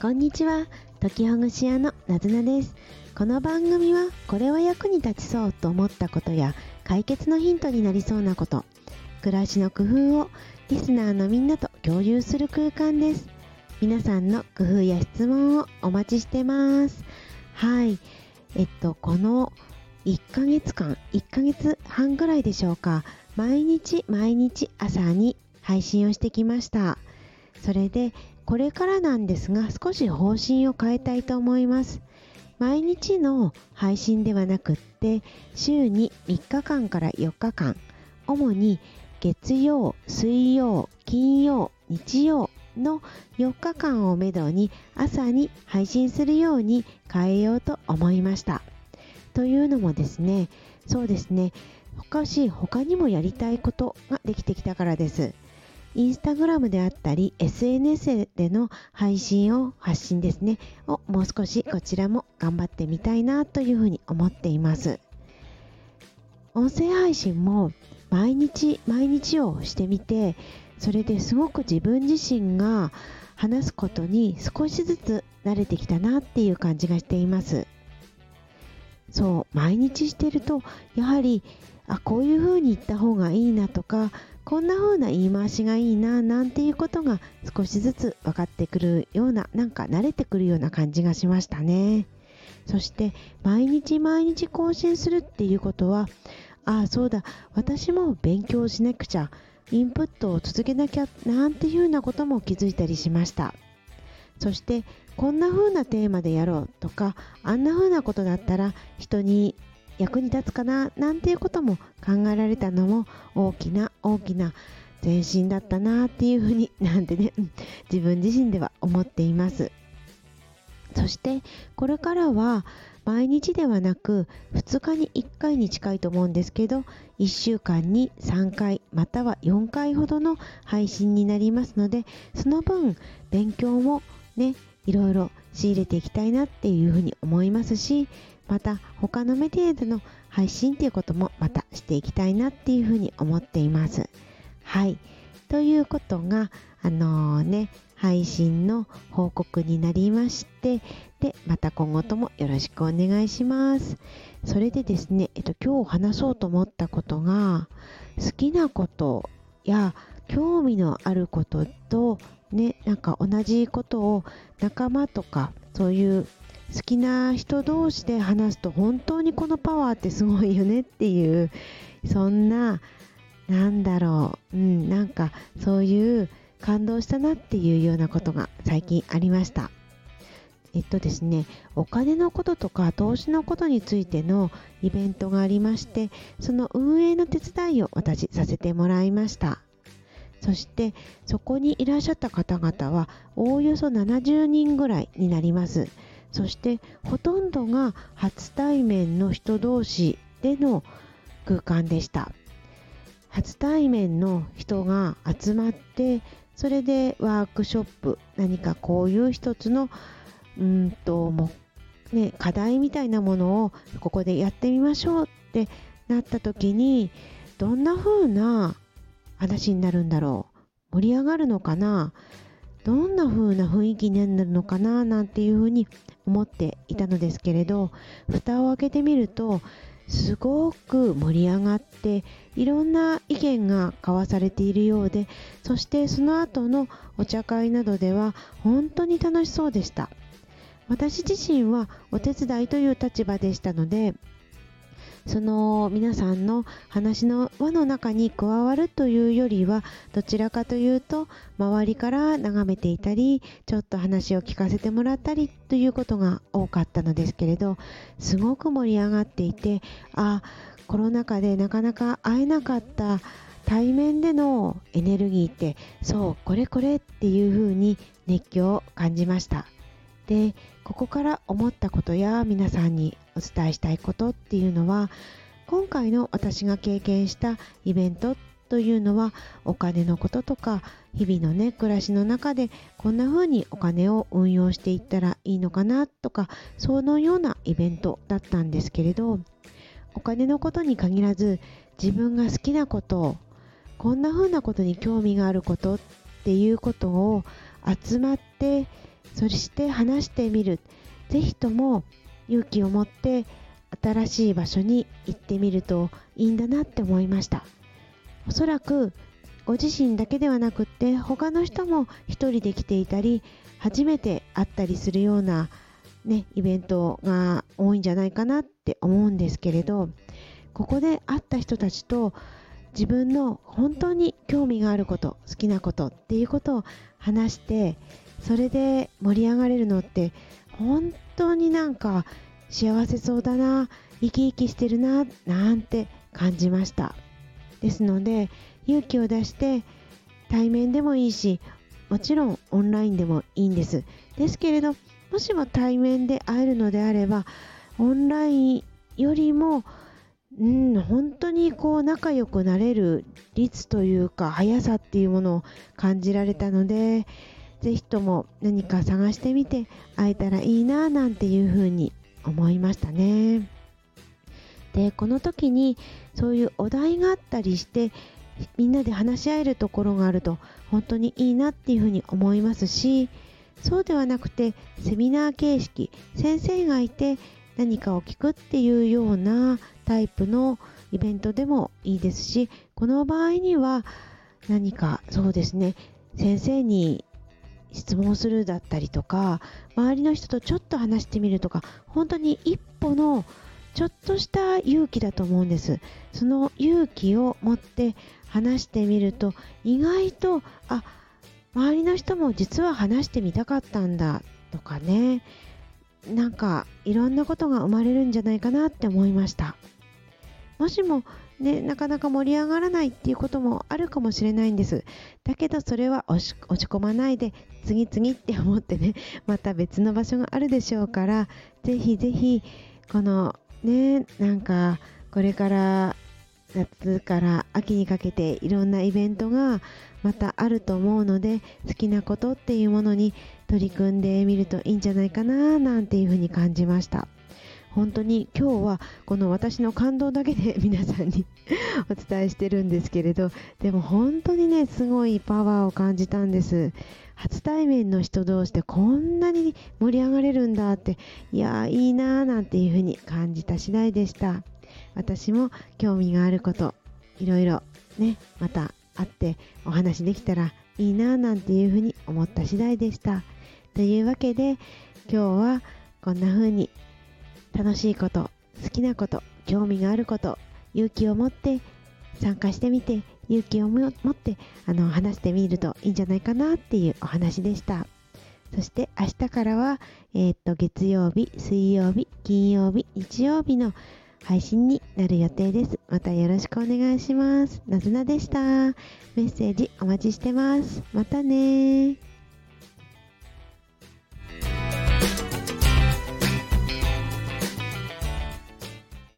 こんにちは。時ほぐし屋のなずなです。この番組はこれは役に立ちそうと思ったことや解決のヒントになりそうなこと暮らしの工夫をリスナーのみんなと共有する空間です。皆さんの工夫や質問をお待ちしてます。はい。えっとこの1ヶ月間1ヶ月半ぐらいでしょうか。毎日毎日朝に配信をしてきました。それでこれからなんですが少し方針を変えたいと思います毎日の配信ではなくって週に3日間から4日間主に月曜、水曜、金曜、日曜の4日間をめどに朝に配信するように変えようと思いました。というのもですね、そうですね、他し他にもやりたいことができてきたからです。インスタグラムであったり SNS での配信を発信ですね。をもう少しこちらも頑張ってみたいなというふうに思っています。音声配信も毎日毎日をしてみてそれですごく自分自身が話すことに少しずつ慣れてきたなっていう感じがしています。そう毎日してるとやはりあこういう風に言った方がいいなとかこんな風な言い回しがいいななんていうことが少しずつ分かってくるようななんか慣れてくるような感じがしましたね。そして毎日毎日更新するっていうことはああそうだ私も勉強しなくちゃインプットを続けなきゃなんていうようなことも気づいたりしました。そしてこんな風なテーマでやろうとかあんな風なことだったら人に役に立つかななんていうことも考えられたのも大きな大きな前進だったなっていうふうに なんてね自分自身では思っています。そしてこれからは毎日ではなく2日に1回に近いと思うんですけど1週間に3回または4回ほどの配信になりますのでその分勉強もねいろいろ仕入れていきたいなっていうふうに思いますしまた他のメディアでの配信っていうこともまたしていきたいなっていうふうに思っています。はい。ということが、あのー、ね、配信の報告になりまして、で、また今後ともよろしくお願いします。それでですね、えっと、今日話そうと思ったことが、好きなことや興味のあることと、ね、なんか同じことを仲間とか、そういう好きな人同士で話すと本当にこのパワーってすごいよねっていうそんななんだろう、うん、なんかそういう感動したなっていうようなことが最近ありました。えっとですね、お金のこととか投資のことについてのイベントがありまして、その運営の手伝いを私させてもらいました。そしてそこにいらっしゃった方々はおおよそ70人ぐらいになります。そしてほとんどが初対面の人同士での空間でした初対面の人が集まってそれでワークショップ何かこういう一つのうんともね、課題みたいなものをここでやってみましょうってなった時にどんな風な話になるんだろう。盛り上がるのかな？どんな風な雰囲気になるのかな？なんていう風に思っていたのですけれど蓋を開けてみるとすごく盛り上がっていろんな意見が交わされているようでそしてその後のお茶会などでは本当に楽しそうでした。私自身はお手伝いという立場でしたのでその皆さんの話の輪の中に加わるというよりはどちらかというと周りから眺めていたりちょっと話を聞かせてもらったりということが多かったのですけれどすごく盛り上がっていてあコロナ禍でなかなか会えなかった対面でのエネルギーってそうこれこれっていう風に熱狂を感じました。でここから思ったことや皆さんにお伝えしたいことっていうのは今回の私が経験したイベントというのはお金のこととか日々のね暮らしの中でこんな風にお金を運用していったらいいのかなとかそのようなイベントだったんですけれどお金のことに限らず自分が好きなことこんな風なことに興味があることっていうことを集まってそして話してみる。是非とも勇気を持って新しい場所に行ってみるといいんだなって思いました。おそらくご自身だけではなくって他の人も一人で来ていたり初めて会ったりするような、ね、イベントが多いんじゃないかなって思うんですけれどここで会った人たちと自分の本当に興味があること好きなことっていうことを話してそれで盛り上がれるのって本当になんか幸せそうだな生き生きしてるななんて感じました。ですので勇気を出して対面でもいいしもちろんオンラインでもいいんです。ですけれどもしも対面で会えるのであればオンラインよりもうん本当にこう仲良くなれる率というか速さっていうものを感じられたのでぜひとも何か探してみて会えたらいいななんていうふうに思いましたね。でこの時にそういうお題があったりしてみんなで話し合えるところがあると本当にいいなっていうふうに思いますしそうではなくてセミナー形式先生がいて何かを聞くっていうようなタイプのイベントでもいいですしこの場合には何かそうですね先生に質問するだったりとか周りの人とちょっと話してみるとか本当に一歩のちょっとした勇気だと思うんです。その勇気を持って話してみると意外とあ周りの人も実は話してみたかったんだとかね。なんかいろんなことが生まれるんじゃないかなって思いました。もしもね、なかなか盛り上がらないっていうこともあるかもしれないんです。だけどそれは落ち込まないで次々って思ってね、また別の場所があるでしょうから、ぜひぜひこのね、なんかこれから夏から秋にかけていろんなイベントがまたあると思うので好きなことっていうものに取り組んでみるといいんじゃないかななんていうふうに感じました。本当に今日はこの私の感動だけで皆さんに お伝えしてるんですけれどでも本当にねすごいパワーを感じたんです。初対面の人同士でこんなに盛り上がれるんだっていやーいいなーなんていう風に感じた次第でした。私も興味があることいろいろねまた会ってお話できたらいいなーなんていう風に思った次第でした。というわけで今日はこんな風に楽しいこと好きなこと興味があること勇気を持って参加してみて勇気を持ってあの話してみるといいんじゃないかなっていうお話でした。そして明日からは、えー、っと月曜日水曜日金曜日日曜日の配信になる予定です。またよろしくお願いします。なずなでした。メッセージお待ちしてます。またね